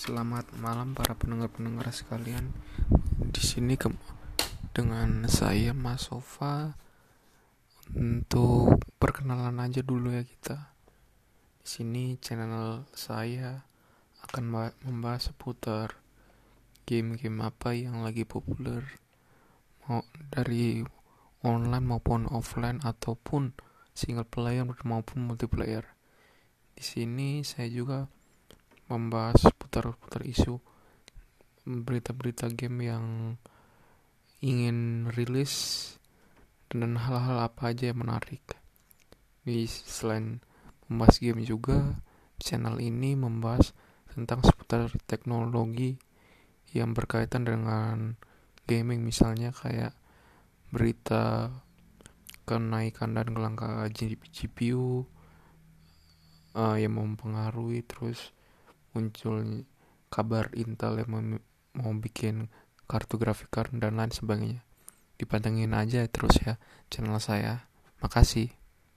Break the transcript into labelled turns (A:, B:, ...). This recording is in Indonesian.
A: Selamat malam para pendengar-pendengar sekalian. Di sini ke dengan saya Mas Sofa untuk perkenalan aja dulu ya kita. Di sini channel saya akan membahas seputar game-game apa yang lagi populer mau dari online maupun offline ataupun single player maupun multiplayer. Di sini saya juga membahas putar-putar isu berita-berita game yang ingin rilis dan hal-hal apa aja yang menarik. Di selain membahas game juga, channel ini membahas tentang seputar teknologi yang berkaitan dengan gaming misalnya kayak berita kenaikan dan kelangkaan GPU uh, yang mempengaruhi terus muncul kabar Intel yang mau, bikin kartu grafik dan lain sebagainya. Dipantengin aja terus ya channel saya. Makasih